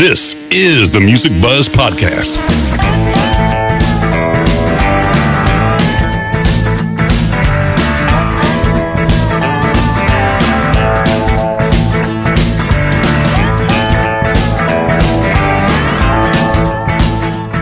This is the Music Buzz Podcast.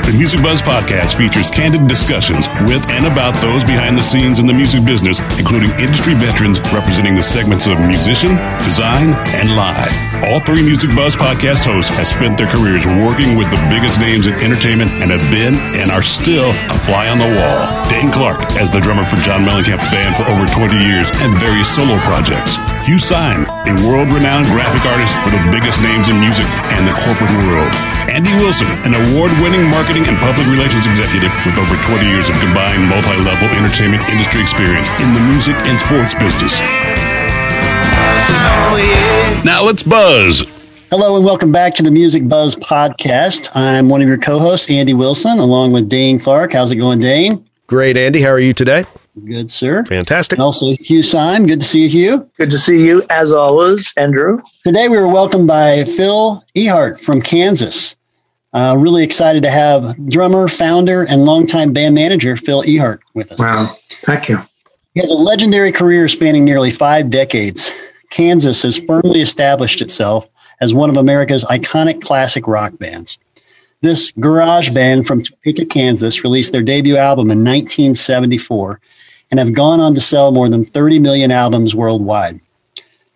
The Music Buzz Podcast features candid discussions with and about those behind the scenes in the music business, including industry veterans representing the segments of musician, design, and live. All three Music Buzz podcast hosts have spent their careers working with the biggest names in entertainment and have been and are still a fly on the wall. Dane Clark as the drummer for John Mellencamp's band for over 20 years and various solo projects. Hugh Syme, a world-renowned graphic artist for the biggest names in music and the corporate world. Andy Wilson, an award-winning marketing and public relations executive with over 20 years of combined multi-level entertainment industry experience in the music and sports business. Now let's buzz. Hello and welcome back to the Music Buzz podcast. I'm one of your co-hosts, Andy Wilson, along with Dane Clark. How's it going, Dane? Great, Andy. How are you today? Good, sir. Fantastic. And also Hugh Syme. Good to see you, Hugh. Good to see you as always, Andrew. Today we were welcomed by Phil Ehart from Kansas. Uh, really excited to have drummer, founder, and longtime band manager Phil Ehart with us. Wow. Thank you. He has a legendary career spanning nearly five decades. Kansas has firmly established itself as one of America's iconic classic rock bands. This garage band from Topeka, Kansas released their debut album in 1974 and have gone on to sell more than 30 million albums worldwide.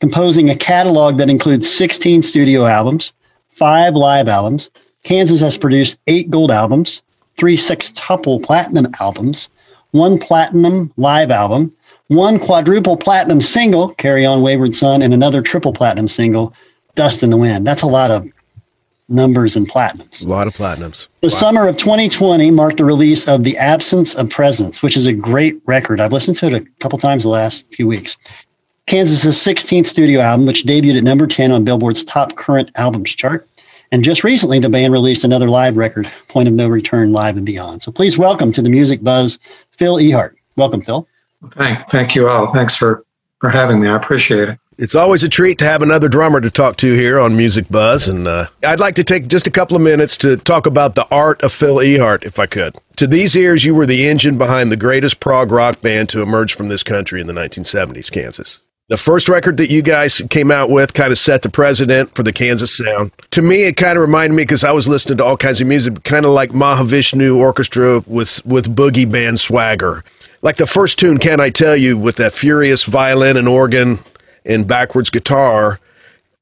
Composing a catalog that includes 16 studio albums, five live albums, Kansas has produced eight gold albums, three sextuple platinum albums, one platinum live album, one quadruple platinum single, Carry On Wayward Son, and another triple platinum single, Dust in the Wind. That's a lot of numbers and platinums. A lot of platinums. The summer of 2020 marked the release of The Absence of Presence, which is a great record. I've listened to it a couple times the last few weeks. Kansas's 16th studio album, which debuted at number 10 on Billboard's top current albums chart. And just recently, the band released another live record, Point of No Return Live and Beyond. So please welcome to the Music Buzz, Phil Ehart. Welcome, Phil. Thank, thank you all. Thanks for, for having me. I appreciate it. It's always a treat to have another drummer to talk to here on Music Buzz. And uh, I'd like to take just a couple of minutes to talk about the art of Phil Ehart, if I could. To these ears, you were the engine behind the greatest prog rock band to emerge from this country in the 1970s, Kansas. The first record that you guys came out with kind of set the precedent for the Kansas sound. To me, it kind of reminded me because I was listening to all kinds of music, kind of like Mahavishnu Orchestra with with boogie band swagger. Like the first tune, "Can I Tell You," with that furious violin and organ and backwards guitar.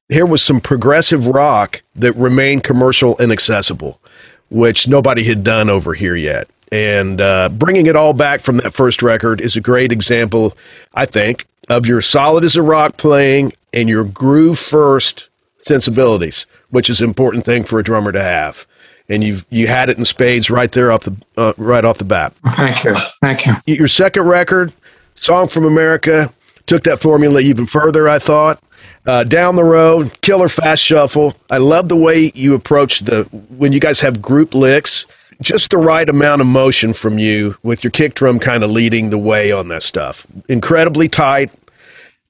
Here was some progressive rock that remained commercial and accessible, which nobody had done over here yet. And uh, bringing it all back from that first record is a great example, I think, of your solid as a rock playing and your groove first sensibilities, which is an important thing for a drummer to have. And you've you had it in spades right there off the uh, right off the bat. Thank you. Thank you. Your second record, "Song for America," took that formula even further. I thought. Uh, down the road, killer fast shuffle. I love the way you approach the when you guys have group licks. Just the right amount of motion from you with your kick drum kind of leading the way on that stuff. Incredibly tight.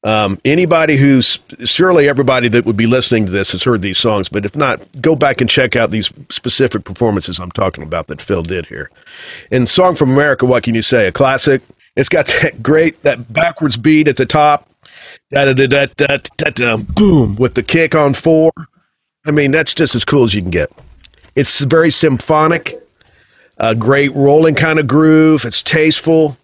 Um, anybody who's surely everybody that would be listening to this has heard these songs, but if not, go back and check out these specific performances I'm talking about that Phil did here. And "Song for America," what can you say? A classic. It's got that great that backwards beat at the top, da da da da da da boom with the kick on four. I mean, that's just as cool as you can get. It's very symphonic, a great rolling kind of groove. It's tasteful.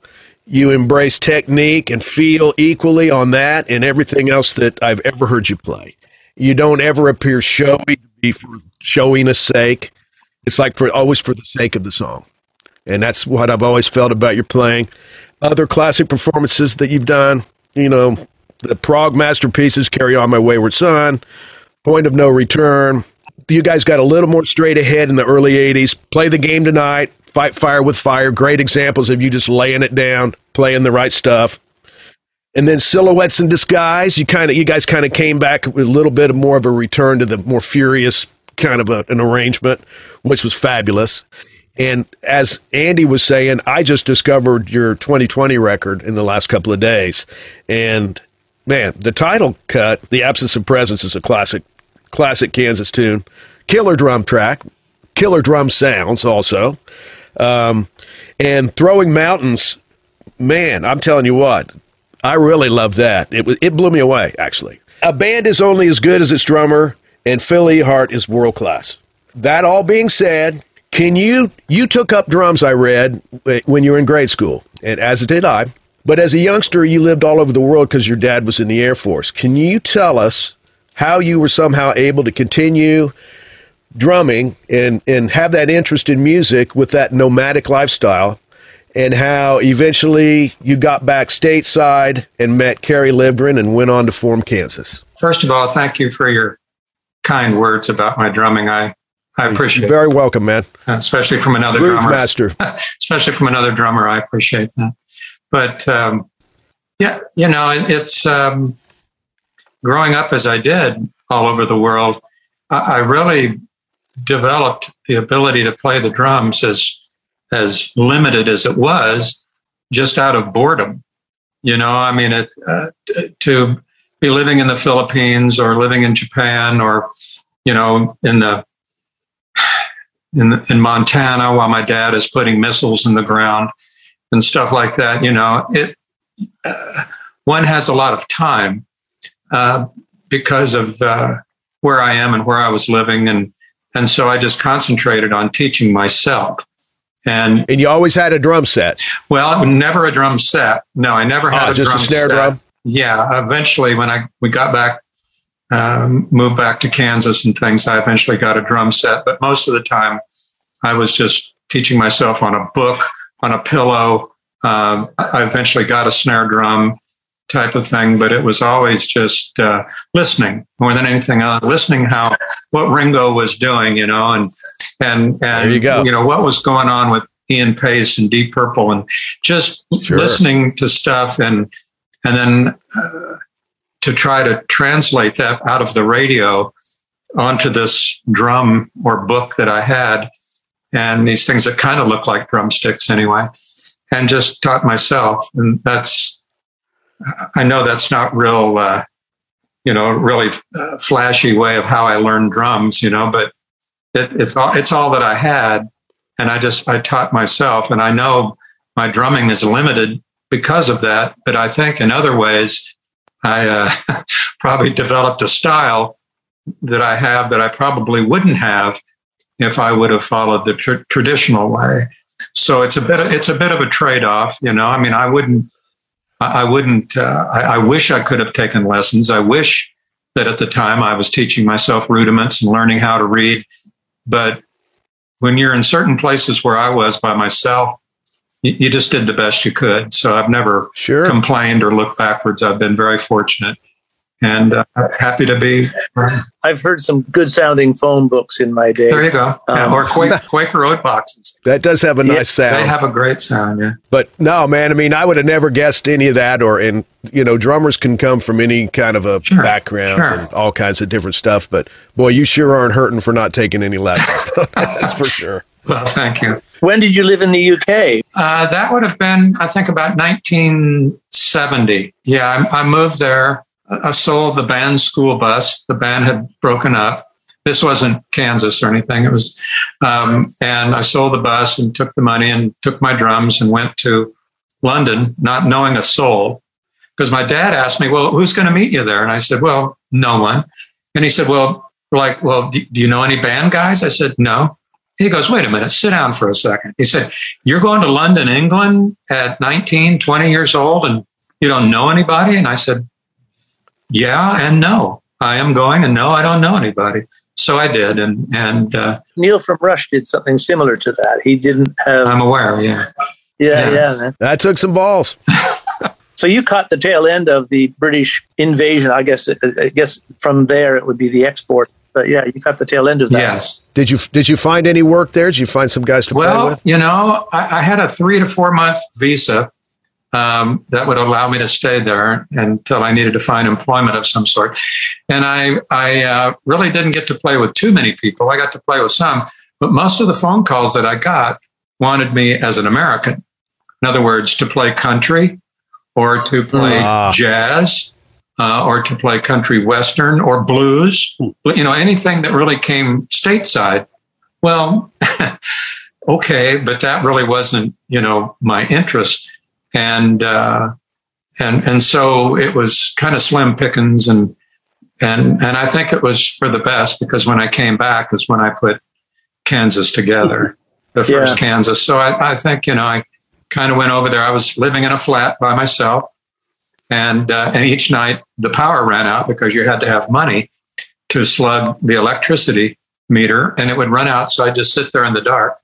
You embrace technique and feel equally on that and everything else that I've ever heard you play. You don't ever appear showy for showiness sake. It's like for always for the sake of the song. And that's what I've always felt about your playing. Other classic performances that you've done, you know, the prog masterpieces, Carry On My Wayward Son, Point of No Return. You guys got a little more straight ahead in the early 80s. Play the game tonight, Fight Fire with Fire. Great examples of you just laying it down, playing the right stuff. And then Silhouettes in Disguise, you kind of, you guys kind of came back with a little bit of more of a return to the more furious kind of a, an arrangement, which was fabulous. And as Andy was saying, I just discovered your 2020 record in the last couple of days. And man, the title cut, The Absence of Presence, is a classic, classic Kansas tune. Killer drum track, killer drum sounds also. Um, and Throwing Mountains, man, I'm telling you what, I really loved that. It, was, it blew me away, actually. A band is only as good as its drummer, and Phil Ehart is world class. That all being said, can you you took up drums? I read when you were in grade school, and as did I. But as a youngster, you lived all over the world because your dad was in the Air Force. Can you tell us how you were somehow able to continue drumming and and have that interest in music with that nomadic lifestyle? And how eventually you got back stateside and met Kerry Livgren and went on to form Kansas. First of all, thank you for your kind words about my drumming. I I appreciate You're very welcome, man. Especially from another Groove drummer. master. especially from another drummer. I appreciate that. But um, yeah, you know, it's um, growing up as I did all over the world. I, I really developed the ability to play the drums as as limited as it was, just out of boredom. You know, I mean, it, uh, to be living in the Philippines or living in Japan or you know in the in, in Montana while my dad is putting missiles in the ground and stuff like that. You know, it uh, one has a lot of time uh, because of uh, where I am and where I was living, and and so I just concentrated on teaching myself. And and you always had a drum set. Well, never a drum set. No, I never had oh, a just drum a snare set. drum. Yeah, eventually when I we got back um, moved back to Kansas and things, I eventually got a drum set. But most of the time, I was just teaching myself on a book, on a pillow. Um, I eventually got a snare drum type of thing, but it was always just uh, listening more than anything else. Listening how what Ringo was doing, you know, and and and you go. know what was going on with Ian Paice and Deep Purple, and just Sure. listening to stuff and and then uh, to try to translate that out of the radio onto this drum or book that I had, and these things that kind of look like drumsticks anyway, and just taught myself. And that's, I know that's not real, uh, you know, really uh, flashy way of how I learned drums, you know, but it, it's all it's all that I had, and I just I taught myself, and I know my drumming is limited because of that, but I think in other ways. I uh, probably developed a style that I have that I probably wouldn't have if I would have followed the tr- traditional way. So it's a bit it's a bit of a trade off, you know. I mean, I wouldn't I I wouldn't uh, I, I wish I could have taken lessons. I wish that at the time I was teaching myself rudiments and learning how to read. But when you're in certain places where I was by myself, you, just did the best you could. So I've never Sure. complained or looked backwards. I've been very fortunate and uh, happy to be. I've heard some good sounding phone books in my day. There you go. Yeah, Um, or Quaker, Quaker oat boxes. That does have a nice sound. They have a great sound. Yeah. But no, man, I mean, I would have never guessed any of that. Or, and, you know, drummers can come from any kind of a Sure, background sure. and all kinds of different stuff. But boy, you sure aren't hurting for not taking any lessons. That's for sure. Well, thank you. When did you live in the UK? Uh, that would have been, I think, about 1970. Yeah, I, I moved there. I sold the band school bus. The band had broken up. This wasn't Kansas or anything. It was, um, and I sold the bus and took the money and took my drums and went to London, not knowing a soul. Because my dad asked me, "Well, who's going to meet you there?" And I said, "Well, no one." And he said, "Well, like, well, do you know any band guys? I said, no. He goes, wait a minute, sit down for a second. He said, you're going to London, England at 19, 20 years old and you don't know anybody? And I said, yeah and no. I am going and no, I don't know anybody. So I did. And, and, uh, Neil from Rush did something similar to that. He didn't have. I'm aware. Yeah. yeah, yes. yeah. man. That took some balls. So you caught the tail end of the British invasion. I guess. I guess from there it would be the export. But yeah, you caught the tail end of that. Yes. Did you did you find any work there? Did you find some guys to play Well, with? you know, I, I had a three to four month visa um, that would allow me to stay there until I needed to find employment of some sort. And I, I uh, really didn't get to play with too many people. I got to play with some, but most of the phone calls that I got wanted me as an American. In other words, to play country or to play Ah. jazz. Uh, or to play country western or blues, you know, anything that really came stateside. Well, okay, but that really wasn't, you know, my interest, and uh, and and so it was kind of slim pickings, and and and I think it was for the best because when I came back is when I put Kansas together, the first Kansas. So I, I think you know I kind of went over there. I was living in a flat by myself, and uh, and each night the power ran out because you had to have money to slug the electricity meter, and it would run out. So I just sit there in the dark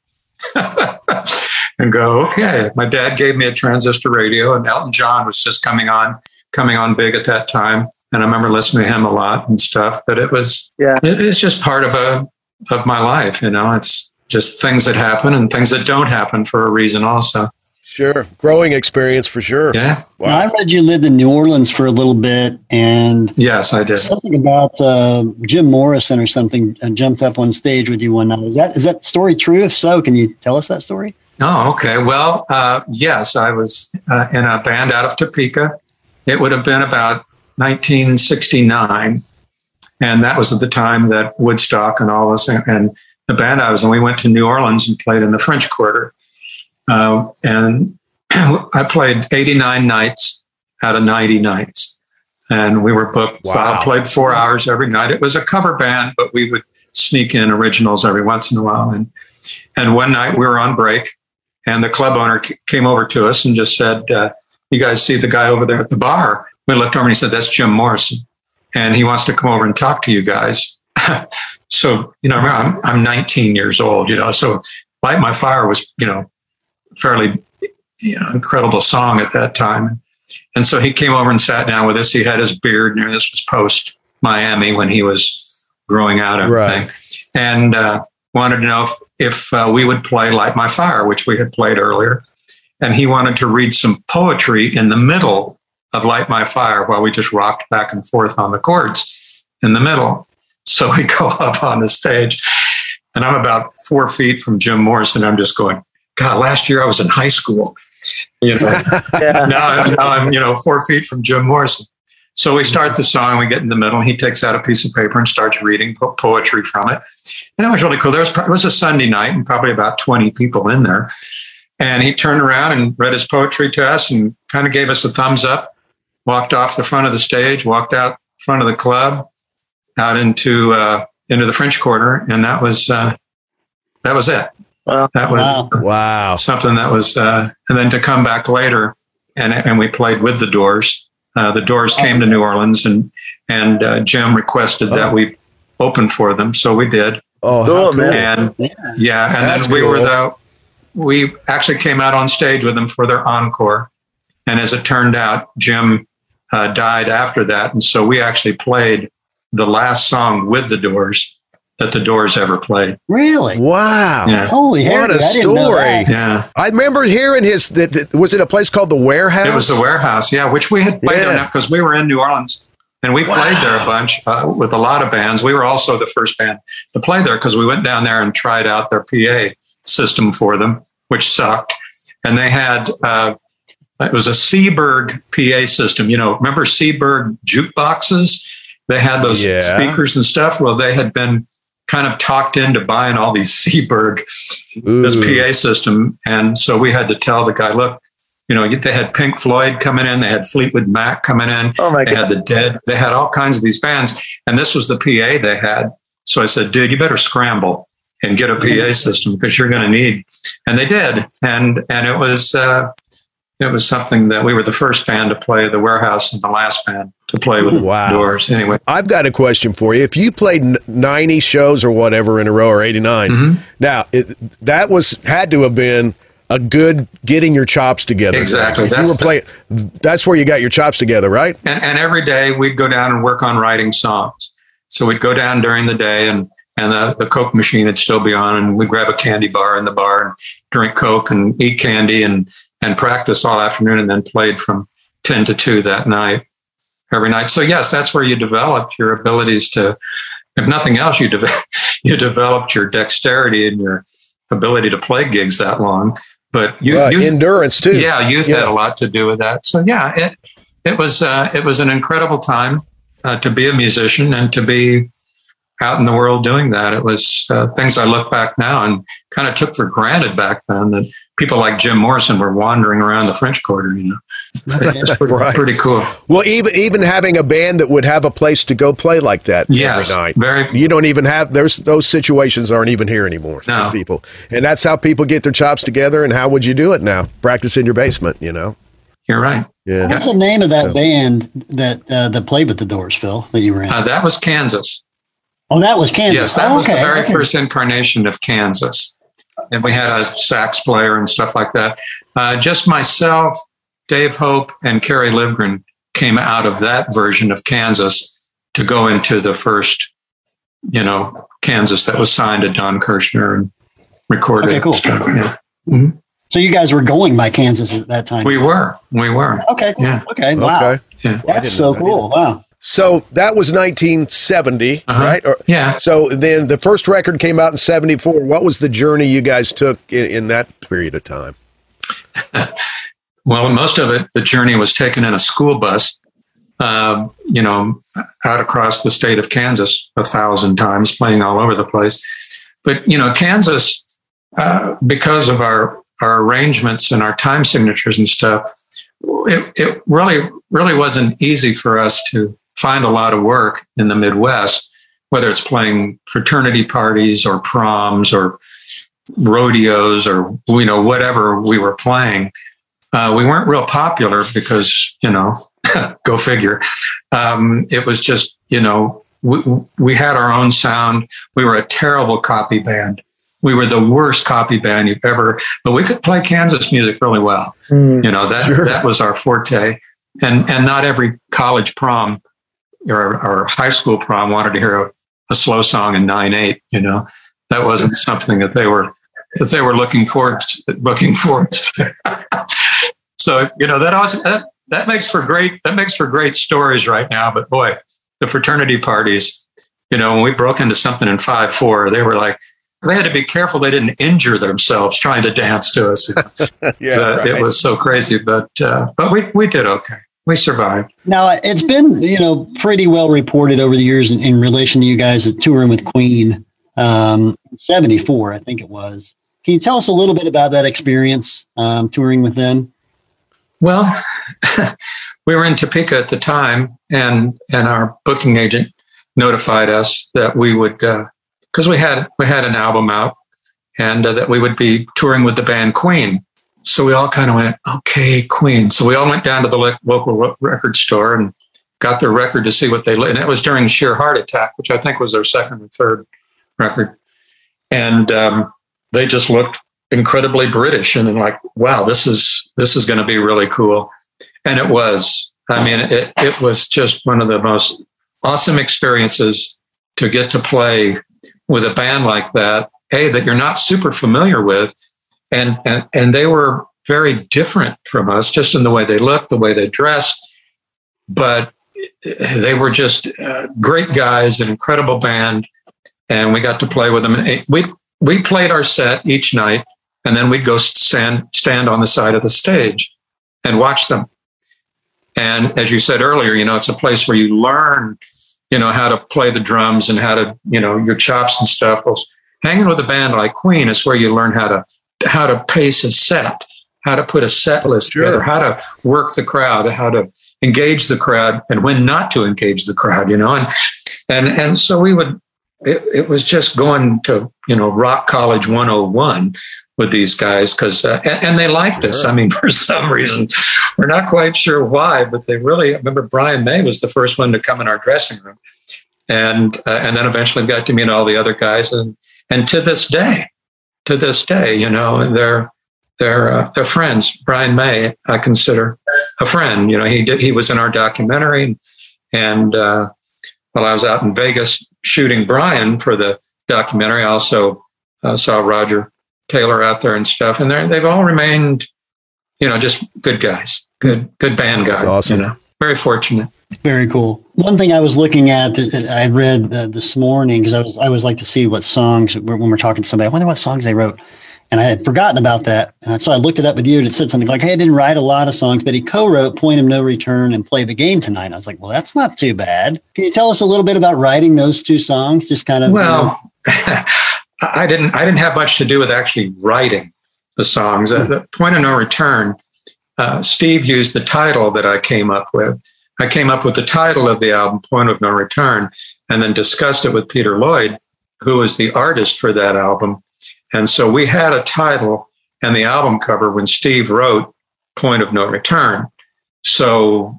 and go, okay. My dad gave me a transistor radio, and Elton John was just coming on, coming on big at that time. And I remember listening to him a lot and stuff. But it was, Yeah. it- it's just part of a of my life. You know, it's just things that happen and things that don't happen for a reason. Also, Sure, growing experience for sure. yeah. Now, I read you lived in New Orleans for a little bit, and Yes, I did. something about uh, Jim Morrison or something uh, jumped up on stage with you one night. Is that is that story true? If so, can you tell us that story? Oh, okay. Well, uh, yes, I was uh, in a band out of Topeka. It would have been about 1969. And that was at the time that Woodstock and all this, and the band I was in, we went to New Orleans and played in the French Quarter. Uh, and I played 89 nights out of 90 nights. And we were booked. So Wow. I played four hours every night. It was a cover band, but we would sneak in originals every once in a while. And, and one night we were on break and the club owner came over to us and just said, uh, "You guys see the guy over there at the bar?" We looked over and he said, "That's Jim Morrison, and he wants to come over and talk to you guys." so you know, I'm I'm 19 years old, you know, so "Light My Fire" was you know fairly you know incredible song at that time, and so he came over and sat down with us. He had his beard, and this was post Miami when he was growing out and everything, and uh, wanted to know if if uh, we would play Light My Fire, which we had played earlier. And he wanted to read some poetry in the middle of Light My Fire while we just rocked back and forth on the chords in the middle. So we go up on the stage, and I'm about four feet from Jim Morrison. I'm just going, God, last year I was in high school. You know, Yeah. now, now I'm, you know, four feet from Jim Morrison. So we start the song, we get in the middle, and he takes out a piece of paper and starts reading po- poetry from it. And it was really cool. There was, pro- it was a Sunday night and probably about 20 people in there. And he turned around and read his poetry to us and kind of gave us a thumbs up, walked off the front of the stage, walked out front of the club, out into uh, into the French Quarter, and that was uh, that was it. Wow. That was Wow. Wow. something that was, uh, and then to come back later, and and we played with the Doors. Uh, the Doors came to New Orleans, and and uh, Jim requested that we open for them, so we did. Oh, Cool, cool. man. And Yeah. yeah, and That's then we were cool. the we actually came out on stage with them for their encore, and as it turned out, Jim uh, died after that, and so we actually played the last song with the Doors that the Doors ever played. Really? Wow. Yeah. Holy What Harry, a I story. Yeah. I remember hearing his. That, that- was it a place called the Warehouse? It was the warehouse, yeah, which we had played Yeah. there because we were in New Orleans and we played there a bunch uh, with a lot of bands. We were also the first band to play there because we went down there and tried out their PA system for them, which sucked. And they had uh, it was a Seeburg PA system. You know, remember Seeburg jukeboxes? They had those Yeah. speakers and stuff. Well, they had been kind of talked into buying all these Seeburg this PA system. And so we had to tell the guy, look, you know, they had Pink Floyd coming in, they had Fleetwood Mac coming in, Oh my they God. had the Dead, they had all kinds of these bands, and this was the PA they had. So I said, dude, you better scramble and get a PA system because you're going to need. And they did, and and it was uh, it was something that we were the first band to play the warehouse and the last band to play with Wow. doors. Anyway, I've got a question for you. If you played 90 shows or whatever in a row or 89, Mm-hmm. now it, that was had to have been a good getting your chops together. Exactly. If you That's were the- playing, that's where you got your chops together, right? and, and every day we'd go down and work on writing songs. So we'd go down during the day and and the, the Coke machine would still be on and we'd grab a candy bar in the bar and drink Coke and eat candy and and practice all afternoon and then played from 10 to 2 that night every night. So yes, that's where you developed your abilities to if nothing else you develop you developed your dexterity and your ability to play gigs that long. But you, you Endurance too. yeah, youth Yeah. had a lot to do with that. So yeah, it it was uh, it was an incredible time uh, to be a musician and to be out in the world doing that. It was uh, things I look back now and kind of took for granted back then that people like Jim Morrison were wandering around the French Quarter. You know, it's pretty, Right. pretty cool. Well, even even having a band that would have a place to go play like that Yes, every night. very- You don't even have there's those situations aren't even here anymore No. for people, and that's how people get their chops together. And how would you do it now? Practice in your basement, you know? You're right. Yeah. What's the name of that So- band that uh, that played with the Doors, Phil? That you were in? Uh, that was Kansas. oh, that was Kansas. Yes, that Oh, was the very okay. first incarnation of Kansas. And we had a sax player and stuff like that. Uh, just myself, Dave Hope, and Kerry Livgren came out of that version of Kansas to go into the first, you know, Kansas that was signed to Don Kirshner and recorded. Okay, cool. stuff, yeah. So you guys were going by Kansas at that time. We were, we were. okay. Cool. Yeah. Okay. Wow. Okay. Yeah. That's so cool. Wow. So that was 1970, Uh-huh. right? Or- Yeah. So then the first record came out in 74. What was the journey you guys took in, in that period of time? Well, most of it, the journey was taken in a school bus, um, you know, out across the state of Kansas a thousand times, playing all over the place. But, you know, Kansas, uh, because of our, our arrangements and our time signatures and stuff, it, it really, really wasn't easy for us to find a lot of work in the Midwest, whether it's playing fraternity parties or proms or rodeos or, you know, whatever we were playing uh, we weren't real popular because you know go figure. Um, it was just you know we, we had our own sound. We were a terrible copy band. We were the worst copy band you've ever but we could play kansas music really well. You know that Sure. that was our forte. And and not every college prom or, or high school prom wanted to hear a, a slow song in 9-8 you know that wasn't something that they were that they were looking forward to, looking forward to so you know that also that, that makes for great that makes for great stories right now. But boy, the fraternity parties, you know, when we broke into something in five four, they were like they had to be careful they didn't injure themselves trying to dance to us. yeah, right. It was so crazy, but uh, but we we did okay. We survived. Now it's been you know pretty well reported over the years in, in relation to you guys touring with Queen. Um, Seventy four, I think it was. Can you tell us a little bit about that experience um, touring with them? Well, we were in Topeka at the time, and and our booking agent notified us that we would because we had we had an album out, and uh, that we would be touring with the band Queen. So we all kind of went, okay, Queen. So we all went down to the local record store and got their record to see what they. Li- and it was during Sheer Heart Attack, which I think was their second or third record, and um, they just looked incredibly British and like, wow, this is this is going to be really cool, and it was. I mean, it it was just one of the most awesome experiences to get to play with a band like that. A that you're not super familiar with, and and and they were very different from us, just in the way they looked, the way they dressed, but they were just uh, great guys, an incredible band, and we got to play with them. And we we played our set each night and then we'd go stand stand on the side of the stage and watch them. And as you said earlier, you know, it's a place where you learn, you know, how to play the drums and how to, you know, your chops and stuff. Well, hanging with a band like Queen is where you learn how to how to pace a set, how to put a set list Sure. together, how to work the crowd, how to engage the crowd, and when not to engage the crowd, you know. And and and so we would it, it was just going to, you know, rock college 101 with these guys because, uh, and, and, they liked us. I mean, for some reason, we're not quite sure why, but they really, I remember Brian May was the first one to come in our dressing room. And, uh, and then eventually got to meet all the other guys. And, and to this day, to this day, you know, they're, they're, uh, they're friends. Brian May, I consider a friend. You know, he did, he was in our documentary and, uh, while I was out in Vegas shooting Brian for the documentary, I also uh, saw Roger Taylor out there and stuff, and they they've all remained, you know, just good guys, good good band guys. awesome. You know, very fortunate. Very cool. One thing I was looking at, that I read uh, this morning because I was I always like to see what songs when we're talking to somebody. I wonder what songs they wrote, and I had forgotten about that. And so I looked it up with you, and it said something like, "Hey, I didn't write a lot of songs, but he co-wrote Point of No Return and Play the Game Tonight." I was like, "Well, that's not too bad." Can you tell us a little bit about writing those two songs? Just kind of well. You know? I didn't I didn't have much to do with actually writing the songs. At the point of no return, uh, Steve used the title that I came up with. I came up with the title of the album, Point of No Return, and then discussed it with Peter Lloyd, who was the artist for that album. And so we had a title and the album cover when Steve wrote Point of No Return. So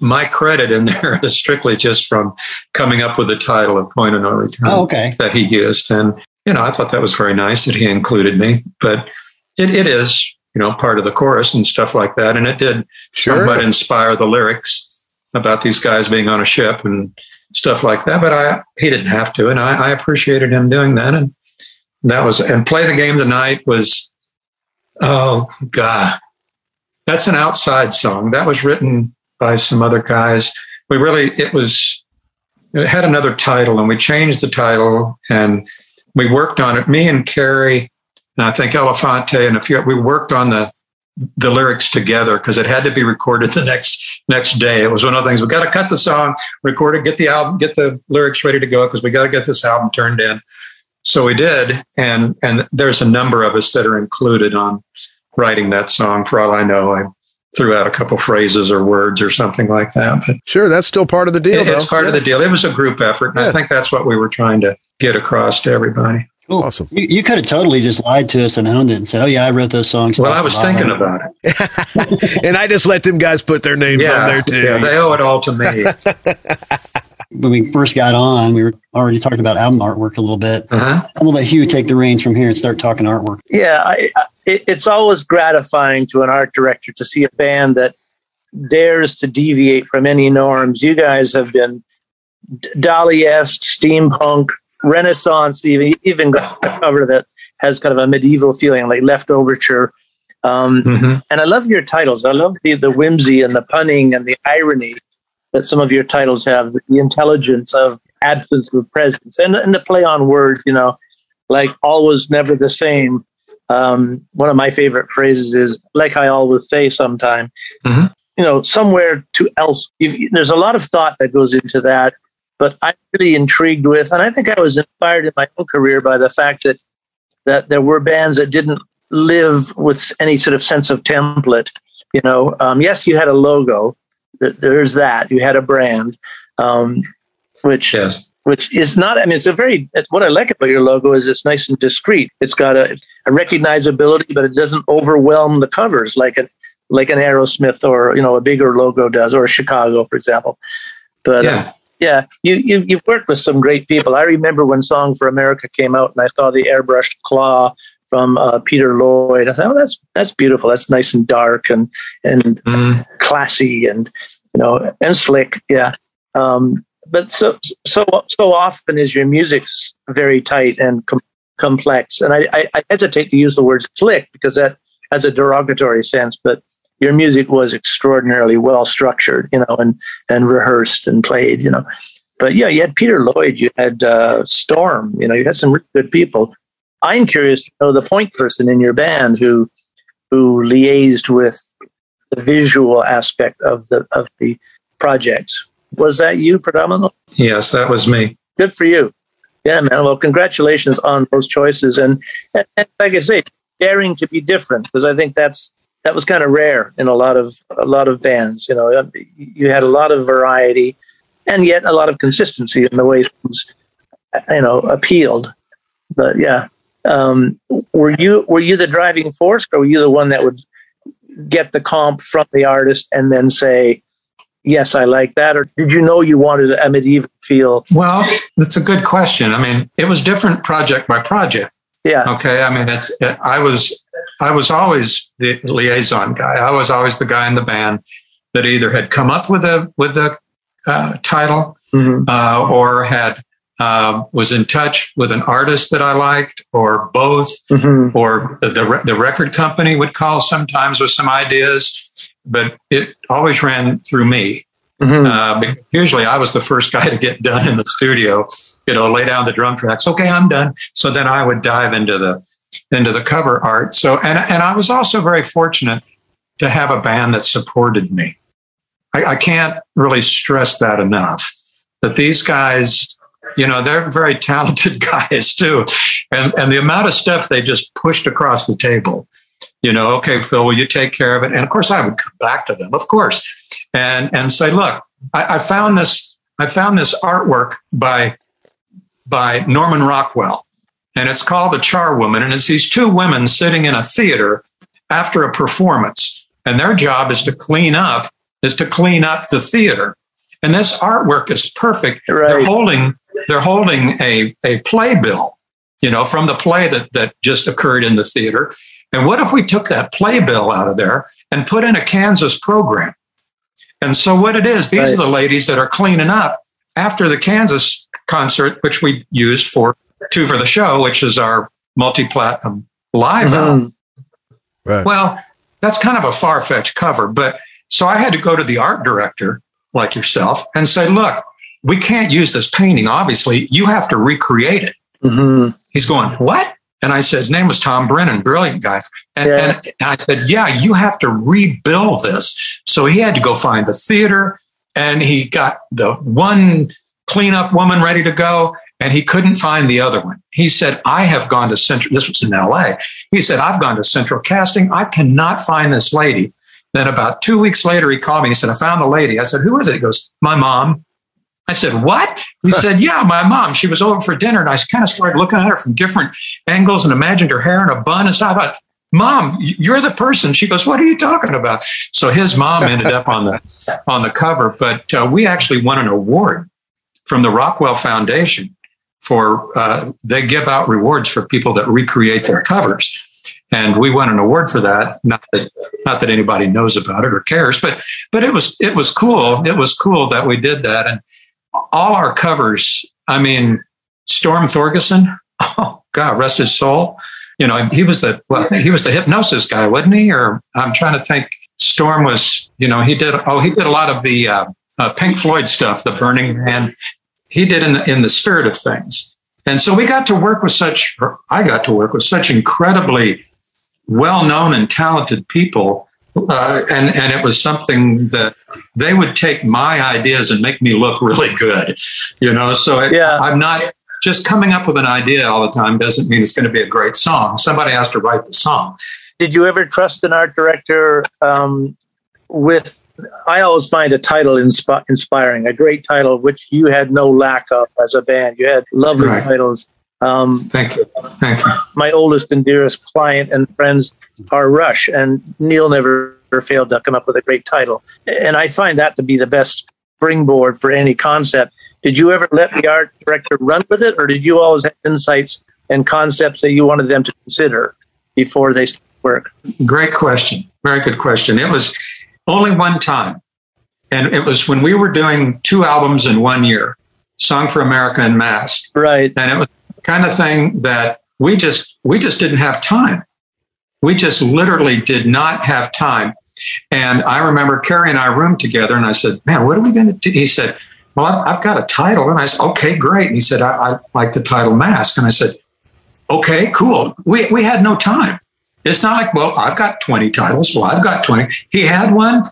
my credit in there is strictly just from coming up with the title of Point of No Return oh, okay. that he used. And you know, I thought that was very nice that he included me, but it, it is, you know, part of the chorus and stuff like that. And it did sure. somewhat inspire the lyrics about these guys being on a ship and stuff like that. But I, he didn't have to. And I, I appreciated him doing that. And that was, and play the game tonight was, oh God, that's an outside song. That was written by some other guys. We really, it was, it had another title and we changed the title and we worked on it. Me and Kerry, and I think Elefante and a few. We worked on the the lyrics together because it had to be recorded the next next day. It was one of the things we got to cut the song, record it, get the album, get the lyrics ready to go because we got to get this album turned in. So we did, and and there's a number of us that are included on writing that song. For all I know, I threw out a couple phrases or words or something like that. But sure, that's still part of the deal. It, it's part yeah. of the deal. It was a group effort, and yeah. I think that's what we were trying to get across to everybody. Cool. Awesome. You, you, could have totally just lied to us and owned it and said, "Oh yeah, I wrote those songs." Well, I was thinking about it, and I just let them guys put their names yeah, on there too. Yeah, they owe it all to me. when we first got on, we were already talking about album artwork a little bit. Uh-huh. I'm gonna let Hugh take the reins from here and start talking artwork. Yeah, I, it, it's always gratifying to an art director to see a band that dares to deviate from any norms. You guys have been Dalí esque steampunk, Renaissance, even even cover that has kind of a medieval feeling, like Leftoverture. Um, mm-hmm. And I love your titles. I love the the whimsy and the punning and the irony that some of your titles have. The intelligence of absence of presence and and the play on words. You know, like always, never the same. Um, one of my favorite phrases is like I always say sometime. Mm-hmm you know, somewhere to else. You, there's a lot of thought that goes into that, but I'm really intrigued with, and I think I was inspired in my own career by the fact that that there were bands that didn't live with any sort of sense of template. You know, um, yes, you had a logo. There's that. You had a brand, um, which yes. which is not. I mean, it's a very. It's, what I like about your logo is it's nice and discreet. It's got a, a recognizability, but it doesn't overwhelm the covers like an like an Aerosmith or you know a bigger logo does, or a Chicago, for example. But uh, yeah, uh, yeah, you you've, you've worked with some great people. I remember when Song for America came out, and I saw the airbrushed claw from uh, Peter Lloyd. I thought, oh, that's that's beautiful. That's nice and dark and and mm. classy and you know and slick. Yeah. Um, but so so so often is your music very tight and com- complex, and I, I, I hesitate to use the word slick because that has a derogatory sense, but your music was extraordinarily well structured, you know, and and rehearsed and played, you know. But yeah, you had Peter Lloyd, you had uh, Storm, you know, you had some really good people. I'm curious to know the point person in your band who who liaised with the visual aspect of the of the projects. Was that you predominantly? Yes, that was me. Good for you. Yeah, man. Well, congratulations on those choices, and, and, and like I say, daring to be different because I think that's that was kind of rare in a lot of a lot of bands. You know, you had a lot of variety, and yet a lot of consistency in the way things you know, appealed. But yeah, um, were you were you the driving force, or were you the one that would get the comp from the artist and then say, "Yes, I like that," or did you know you wanted a medieval feel? Well, that's a good question. I mean, it was different project by project. Yeah. Okay. I mean, it's it, I was I was always the liaison guy. I was always the guy in the band that either had come up with a with a uh, title mm-hmm. uh, or had uh, was in touch with an artist that I liked, or both, mm-hmm. or the the record company would call sometimes with some ideas, but it always ran through me. Mm-hmm. Uh, usually, I was the first guy to get done in the studio. You know, lay down the drum tracks. Okay, I'm done. So then I would dive into the into the cover art. So and and I was also very fortunate to have a band that supported me. I, I can't really stress that enough. That these guys you know they're very talented guys too and and the amount of stuff they just pushed across the table you know okay phil will you take care of it and of course i would come back to them of course and and say look i, I found this i found this artwork by by norman rockwell and it's called the charwoman and it's these two women sitting in a theater after a performance and their job is to clean up is to clean up the theater and this artwork is perfect. Right. They're holding they're holding a, a playbill, you know, from the play that that just occurred in the theater. And what if we took that playbill out of there and put in a Kansas program? And so what it is, these right. are the ladies that are cleaning up after the Kansas concert, which we used for two for the show, which is our multi-platinum live mm-hmm. album. Right. Well, that's kind of a far-fetched cover, but so I had to go to the art director like yourself and say, look, we can't use this painting, obviously. You have to recreate it. Mm-hmm. He's going, what? And I said, his name was Tom Brennan, brilliant guy. And, yeah. and, I said, yeah, you have to rebuild this. So he had to go find the theater and he got the one cleanup woman ready to go and he couldn't find the other one. He said, I have gone to Central, this was in LA. He said, I've gone to Central Casting. I cannot find this lady. Then about two weeks later, he called me. He said, I found a lady. I said, Who is it? He goes, My mom. I said, What? He said, Yeah, my mom. She was over for dinner. And I kind of started looking at her from different angles and imagined her hair in a bun and stuff. I thought, Mom, you're the person. She goes, What are you talking about? So his mom ended up on the on the cover. But uh, we actually won an award from the Rockwell Foundation for uh, they give out rewards for people that recreate their covers and we won an award for that. Not that not that anybody knows about it or cares, but but it was it was cool. It was cool that we did that, and all our covers. I mean, Storm Thorgerson. Oh God, rest his soul. You know, he was the well, he was the Hipgnosis guy, wasn't he? Or I'm trying to think. Storm was, you know, he did. Oh, he did a lot of the uh, uh, Pink Floyd stuff, the Burning Man. He did in the in the spirit of things. And so we got to work with such, I got to work with such incredibly well known and talented people. Uh, and, and it was something that they would take my ideas and make me look really good, you know. So it, yeah. I'm not just coming up with an idea all the time doesn't mean it's going to be a great song. Somebody has to write the song. Did you ever trust an art director um, with? I always find a title insp- inspiring, a great title, which you had no lack of as a band. You had lovely right. titles. Um, Thank you. Thank you. My oldest and dearest client and friends are Rush, and Neil never failed to come up with a great title. And I find that to be the best springboard for any concept. Did you ever let the art director run with it, or did you always have insights and concepts that you wanted them to consider before they work? Great question. Very good question. It was only one time. And it was when we were doing two albums in one year, Song for America and Mask. Right. And it was kind of thing that we just we just didn't have time. We just literally did not have time. And I remember Kerry and I roomed together, and I said, "Man, what are we going to do?" He said, "Well, I've, I've, got a title," and I said, "Okay, great." And he said, I, "I like the title Mask," and I said, "Okay, cool." We we had no time. It's not like, well, I've got 20 titles. Well, I've got 20. He had one.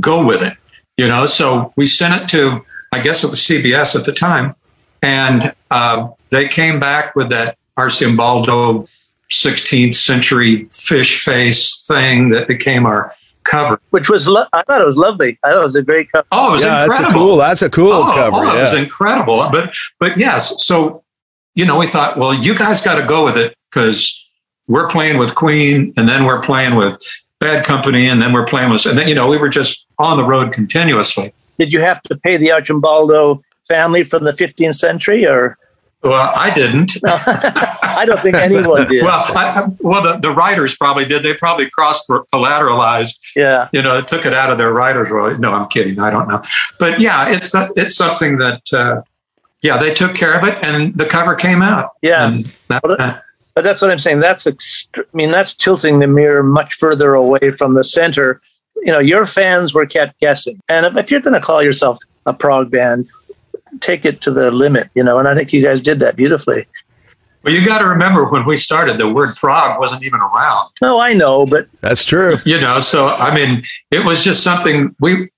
Go with it. You know. So we sent it to, I guess it was CBS at the time, and uh, they came back with that Arcimboldo 16th century fish face thing that became our cover. Which was, lo- I thought it was lovely. I thought it was a great cover. Oh, it was yeah, incredible. That's a cool, that's a cool oh, cover. Oh, yeah. It was incredible. But, but yes, so you know, we thought, well, you guys got to go with it because we're playing with Queen, and then we're playing with Bad Company, and then we're playing with, and then you know, we were just on the road continuously. Did you have to pay the Arcimboldo family from the 15th century, or? Well, I didn't. I don't think anyone did. well, I, well, the, the writers probably did. They probably cross collateralized. Yeah. You know, took it out of their writers' royalty. No, I'm kidding. I don't know. But yeah, it's it's something that, uh, yeah, they took care of it, and the cover came out. Yeah. That, uh, but that's what I'm saying. That's, ext- I mean, that's tilting the mirror much further away from the center. You know, your fans were kept guessing. And if, if you're going to call yourself a prog band, take it to the limit, you know, and I think you guys did that beautifully. Well, you got to remember when we started, the word prog wasn't even around. No, I know, but that's true. You know, so I mean, it was just something we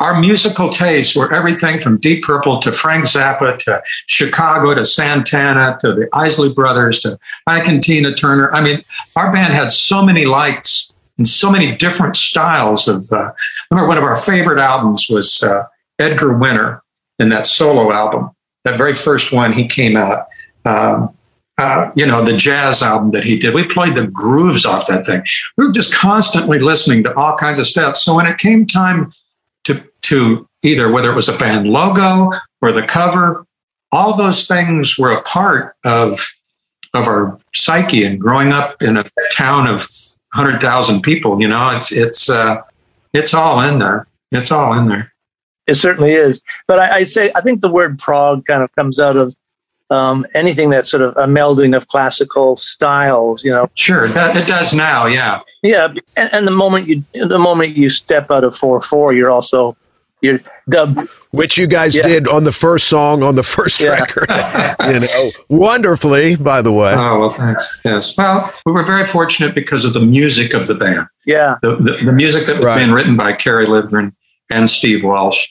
our musical tastes were everything from Deep Purple to Frank Zappa to Chicago to Santana to the Isley Brothers to Ike and Tina Turner. I mean, our band had so many likes and so many different styles of. Uh, I remember one of our favorite albums was uh, Edgar Winter in that solo album. That very first one he came out. Um, uh, you know, the jazz album that he did. We played the grooves off that thing. We were just constantly listening to all kinds of stuff. So when it came time to either whether it was a band logo or the cover, all those things were a part of of our psyche and growing up in a town of 100,000 people, you know, it's it's uh, it's all in there. It's all in there. It certainly is. But I, I say I think the word prog kind of comes out of um, anything that's sort of a melding of classical styles, you know. Sure, that, it does now. Yeah, yeah. And, and, the moment you the moment you step out of four four, you're also you're dubbed. Which you guys yeah. did on the first song on the first yeah. record. you know, wonderfully, by the way. Oh, well, thanks. Yes. Well, we were very fortunate because of the music of the band. Yeah. The, the, the music that was right. being written by Kerry Livgren and Steve Walsh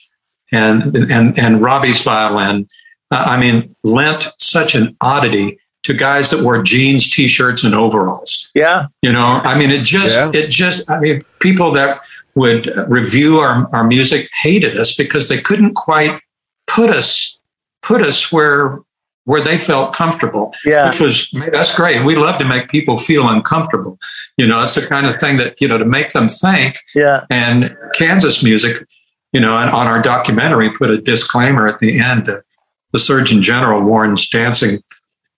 and, and, and Robbie's violin. Uh, I mean, lent such an oddity to guys that wore jeans, t-shirts, and overalls. Yeah. You know, I mean, it just, yeah. it just, I mean, people that would review our, our music hated us because they couldn't quite put us put us where where they felt comfortable. Yeah. Which was that's great. We love to make people feel uncomfortable. You know, it's the kind of thing that, you know, to make them think. Yeah. And Kansas music, you know, and on our documentary put a disclaimer at the end. That the Surgeon General warns dancing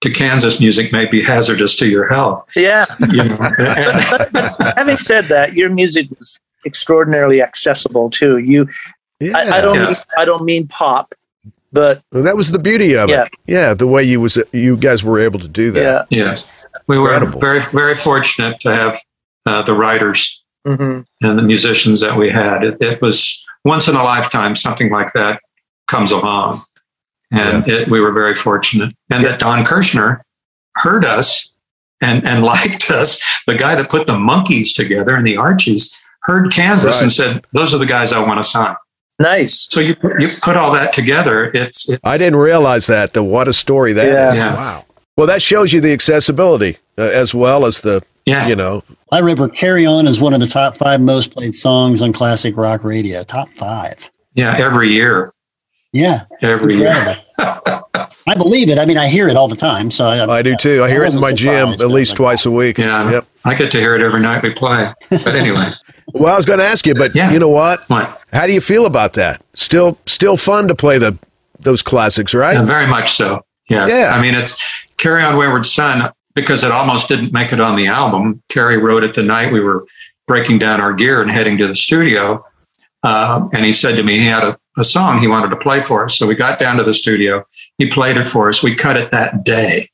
to Kansas music may be hazardous to your health. Yeah. You know, Having said that, your music was extraordinarily accessible too. You, yeah. I, I, don't, yeah. mean, I don't mean pop, but well, that was the beauty of yeah. it. Yeah, the way you was you guys were able to do that. Yeah. Yes, we were Incredible. very very fortunate to have uh, the writers mm-hmm. and the musicians that we had. It, it, was once in a lifetime something like that comes along, and yeah. it, we were very fortunate. And that Don Kirshner heard us and and liked us. The guy that put the Monkees together and the Archies heard Kansas right. and said, "Those are the guys I want to sign." Nice. So you you put all that together. It's, it's I didn't realize that. The what a story that yeah. is. Yeah. Wow. Well, that shows you the accessibility uh, as well as the yeah. you know. I remember "Carry On" is one of the top five most played songs on classic rock radio. Top five. Yeah, every year. Yeah, every year. I believe it. I mean, I hear it all the time. So I, I do too. I, I hear it in my gym at least like twice that. a week. Yeah, yep. I get to hear it every night we play. But anyway. Well, I was going to ask you, but yeah. you know what? What? How do you feel about that? Still, still fun to play the those classics, right? Yeah, very much so. Yeah. Yeah. I mean, it's "Carry On Wayward Son" because it almost didn't make it on the album. Kerry wrote it the night we were breaking down our gear and heading to the studio, uh, and he said to me he had a, a song he wanted to play for us. So we got down to the studio. He played it for us. We cut it that day.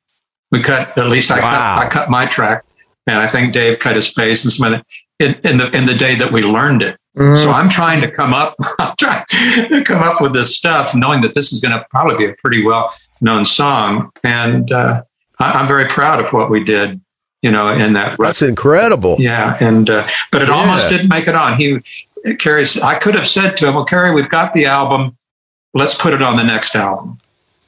We cut at least I wow. cut I cut my track, and I think Dave cut his bass and some of it in, in the in the day that we learned it. Mm. So I'm trying to come up, I'm trying to come up with this stuff, knowing that this is going to probably be a pretty well known song, and uh, I, am very proud of what we did. You know, in that. That's incredible. Yeah, and uh, but it yeah. almost didn't make it on. He, Kerry, I could have said to him, "Well, Kerry, we've got the album. Let's put it on the next album."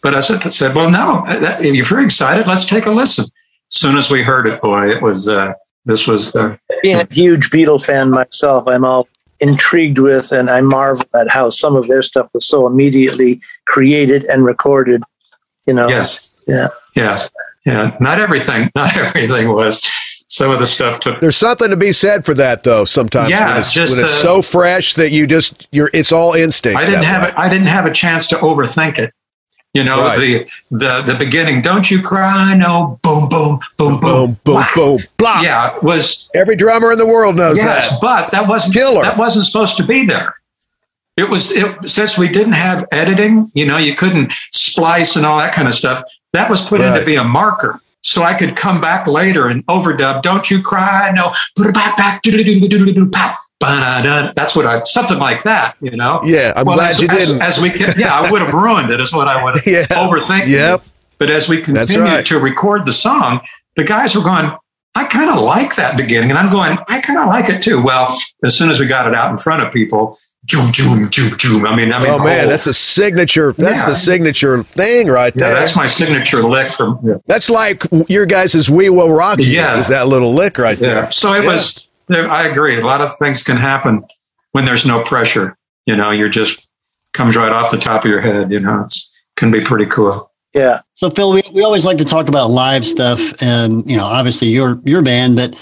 But I said, said "Well, no. That, if you're very excited, let's take a listen." As soon as we heard it, boy, it was. Uh, this was uh, being a huge Beatle fan myself. I'm all intrigued with, and I marvel at how some of their stuff was so immediately created and recorded. You know. Yes. Yeah. Yes. Yeah. Not everything. Not everything was. Some of the stuff took. There's something to be said for that, though. Sometimes, Yeah, when it's it's, just when it's the- so fresh that you just you're it's all instinct. I didn't have way. it. I didn't have a chance to overthink it. You know, Right. the the the beginning. Don't you cry? No. Boom, boom, boom, boom, Boom, boom, Wow. boom, blah. Yeah, it was Every drummer in the world knows yes, that. but that wasn't Killer. that wasn't supposed to be there. It was it, since we didn't have editing. You know, you couldn't splice and all that kind of stuff. That was put in to be a marker, so I could come back later and overdub. Don't you cry? No. Put it back, back. pop. That's what I something like that. You know. Yeah, I'm Well, glad as, you as- didn't. As, we, yeah, I would have ruined it. Is what I would have Yeah. overthinking. Yep. it. But as we continued right. to record the song, the guys were going. I kind of like that beginning, and I'm going. I kind of like it too. Well, as soon as we got it out in front of people, joom, joom, joom, joom. I mean, I mean, oh man, that's a signature. That's Yeah. the signature thing right yeah, there. that's my signature lick from. Yeah. That's like your guys' "We Will Rock You." Yeah. is that little lick right there? So it Yeah. was. There- I agree. A lot of things can happen when there's no pressure. You know, you're just comes right off the top of your head. You know, it's can be pretty cool. Yeah. So Phil, we, we always like to talk about live stuff, and you know, obviously your your band. But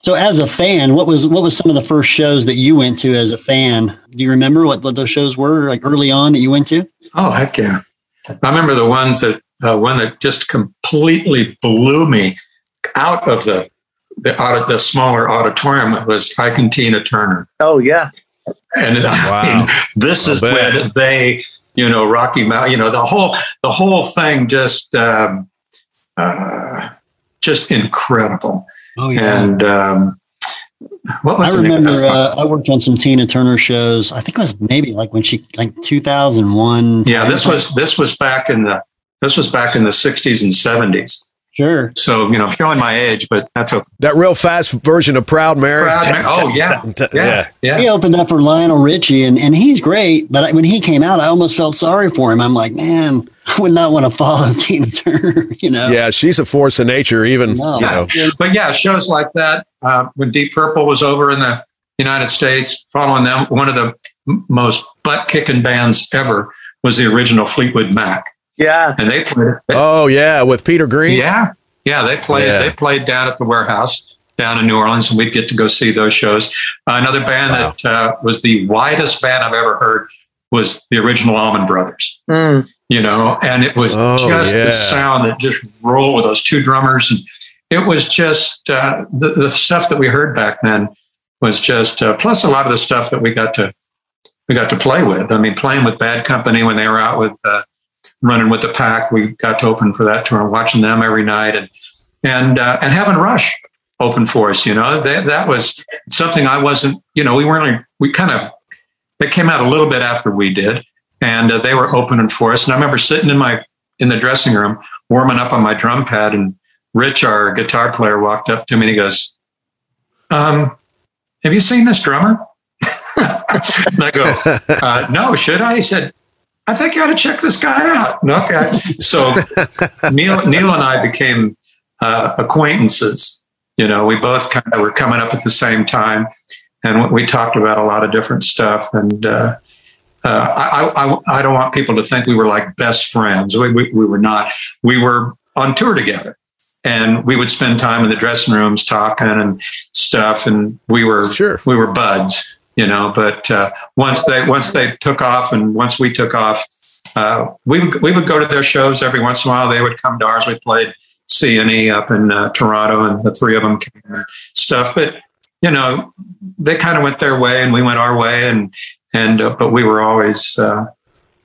so as a fan, what was what was some of the first shows that you went to as a fan? Do you remember what, what those shows were like early on that you went to? Oh heck yeah! I remember the ones that uh, one that just completely blew me out of the the out of the smaller auditorium. It was Ike and Tina Turner, Oh yeah. and I mean, this I'll is bet. when they, you know, Rocky Mountain, you know, the whole the whole thing just um, uh, just incredible. Oh yeah. And um, what was I the name of remember uh, I worked on some Tina Turner shows. I think it was maybe like when she like 2001. yeah, this was this was back in the this was back in the '60s and '70s. Sure. So you know, showing my age, but that's okay. That real fast version of "Proud Mary." Proud Mary. Oh, yeah. yeah. Yeah, He opened up for Lionel Richie, and, and he's great. But when he came out, I almost felt sorry for him. I'm like, man, I would not want to follow Tina Turner. You know? Yeah, she's a force of nature. Even No. you know, But yeah, shows like that. Uh, when Deep Purple was over in the United States, following them, one of the most butt kicking bands ever was the original Fleetwood Mac, Yeah. and they played. oh yeah, with Peter Green. Yeah, yeah, they played. Yeah. They played down at the warehouse down in New Orleans, and we'd get to go see those shows. Uh, another band Wow. that uh, was the widest band I've ever heard was the original Allman Brothers. Mm. You know, and it was Oh, just yeah. the sound that just rolled with those two drummers, and it was just uh, the the stuff that we heard back then was just uh, plus a lot of the stuff that we got to we got to play with. I mean, playing with Bad Company when they were out with uh, running with the pack, we got to open for that tour, watching them every night, and and uh, and having Rush open for us. You know, that that was something I wasn't. You know, we weren't. We kind of they came out a little bit after we did, and uh, they were opening for us. And I remember sitting in my in the dressing room warming up on my drum pad, and Rich, our guitar player, walked up to me and he goes, um, "Have you seen this drummer?" and I go, uh, "No, should I?" He said, "I think you ought to check this guy out." No, okay. So Neil, Neil and I became uh, acquaintances. You know, we both kind of were coming up at the same time, and we talked about a lot of different stuff. And uh, uh, I, I, I don't want people to think we were like best friends. We, we, we were not. We were on tour together, and we would spend time in the dressing rooms talking and stuff. And we were Sure. we were buds, you know. But uh, once they once they took off, and once we took off, uh, we would we would go to their shows every once in a while. They would come to ours. We played CNE up in uh, Toronto, and the three of them came and stuff. But you know, they kind of went their way, and we went our way, and and uh, but we were always uh,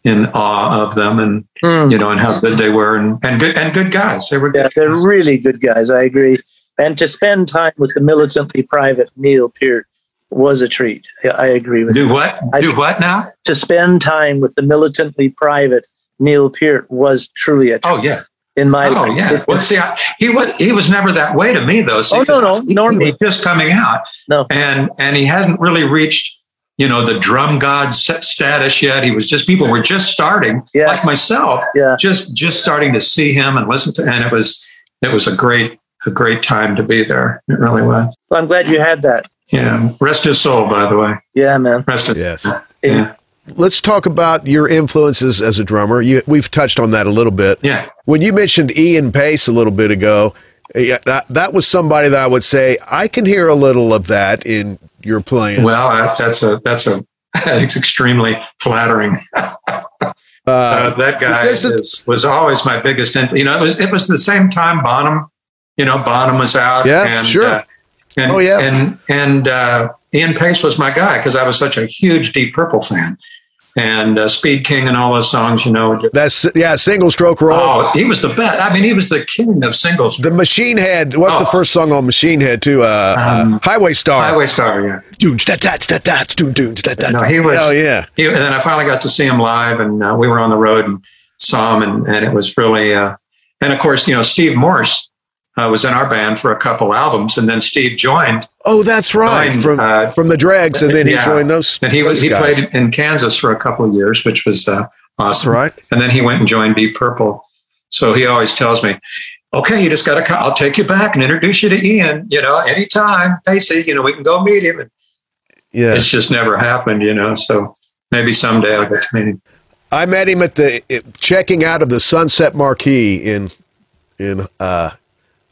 in awe of them, and Mm. you know, and how good they were, and and good and good guys. They were Yeah, they're guys. really good guys. I agree. And to spend time with the militantly private Neil Peart was a treat. I, agree with you. Do what? I- Do what now? To spend time with the militantly private Neil Peart was truly a treat Oh yeah. in my Oh life. yeah. Well, see, I, he was he was never that way to me though. See, Oh, no, no, he- he was just coming out. No. and and he hadn't really reached you know the drum god st- status yet. He was just people were just starting, Yeah. like myself, Yeah. just just starting to see him and listen to, and it was it was a great a great time to be there. It really was. Well, I'm glad you had that. Yeah. Rest his soul, by the way. Yeah, man. Rest his Yes. And Yeah. let's talk about your influences as a drummer. You, we've touched on that a little bit. Yeah. When you mentioned Ian Paice a little bit ago, yeah, that, that was somebody that I would say I can hear a little of that in your playing. Well, uh, that's a that's a it's extremely flattering. Uh, that guy there's a- is, was always my biggest. In, you know, it was, it was the same time Bonham. You know, Bonham was out. Yeah, and, sure. uh, and, Oh, yeah. and and uh, Ian Paice was my guy because I was such a huge Deep Purple fan, and uh, Speed King and all those songs. You know, That's yeah, single stroke roll. oh, he was the best. I mean, he was the king of singles. The Machine Head. What's the Oh. first song on Machine Head too? Uh, Um, uh, Highway Star. Highway Star, yeah. Doon, stat, tat, stat, tat, doon, doon, stat, tat. No, he was. Oh yeah. He, and then I finally got to see him live, and uh, we were on the road and saw him, and, and it was really. Uh, and of course, you know, Steve Morse uh, was in our band for a couple albums, and then Steve joined, Oh, that's right. Joined, From uh, from the Dregs, and then he yeah. joined those. and he was he guys. played in Kansas for a couple of years, which was uh, That's awesome. right. And then he went and joined Deep Purple. So he always tells me, "Okay, you just got to. I'll take you back and introduce you to Ian. You know, anytime. Pacey, you know, we can go meet him." And Yeah. it's just never happened. You know, so maybe someday I'll get to meet him. I met him at the checking out of the Sunset Marquis in in uh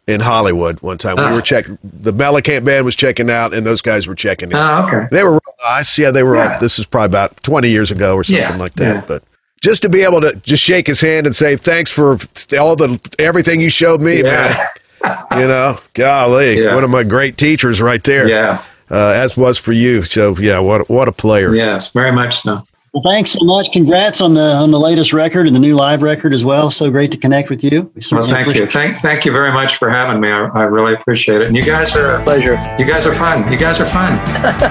in Hollywood one time. We Ah. were checking the Mellencamp band was checking out, and those guys were checking in. Oh, okay. They were real nice. Yeah, they were. Yeah. All, this is probably about twenty years ago or something Yeah, like that. yeah. But just to be able to just shake his hand and say thanks for all the everything you showed me, man. You know, golly, one of my great teachers right there. Yeah. Uh, as was for you. So yeah, what what a player. Yes, very much so. Well, thanks so much. Congrats on the on the latest record and the new live record as well. So great to connect with you. We Well, thank you. Thank, thank you very much for having me. I, I really appreciate it. And you guys are, a Pleasure. you guys are fun. You guys are fun.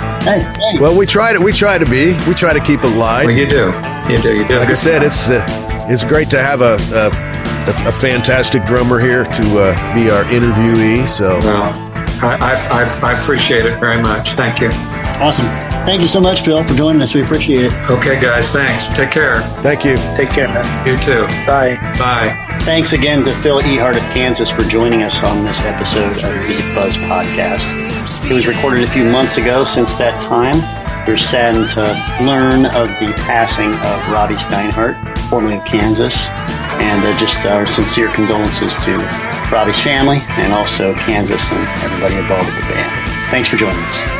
Hey, hey. Well, we try to we try to be we try to keep it live. Well, you do. You do. You do. like I said, it's uh, it's great to have a, a a fantastic drummer here to uh, be our interviewee. So Well, I, I, I, I appreciate it very much. Thank you. Awesome. Thank you so much, Phil, for joining us. We appreciate it. Okay, guys. Thanks. Take care. thank you. Take care, man. You too. Bye. Bye. Thanks again to Phil Ehart of Kansas for joining us on this episode of Music Buzz Podcast. It was recorded a few months ago. Since that time, we're saddened to learn of the passing of Robbie Steinhardt, formerly of Kansas, and uh, just our sincere condolences to Robbie's family and also Kansas and everybody involved with the band. Thanks for joining us.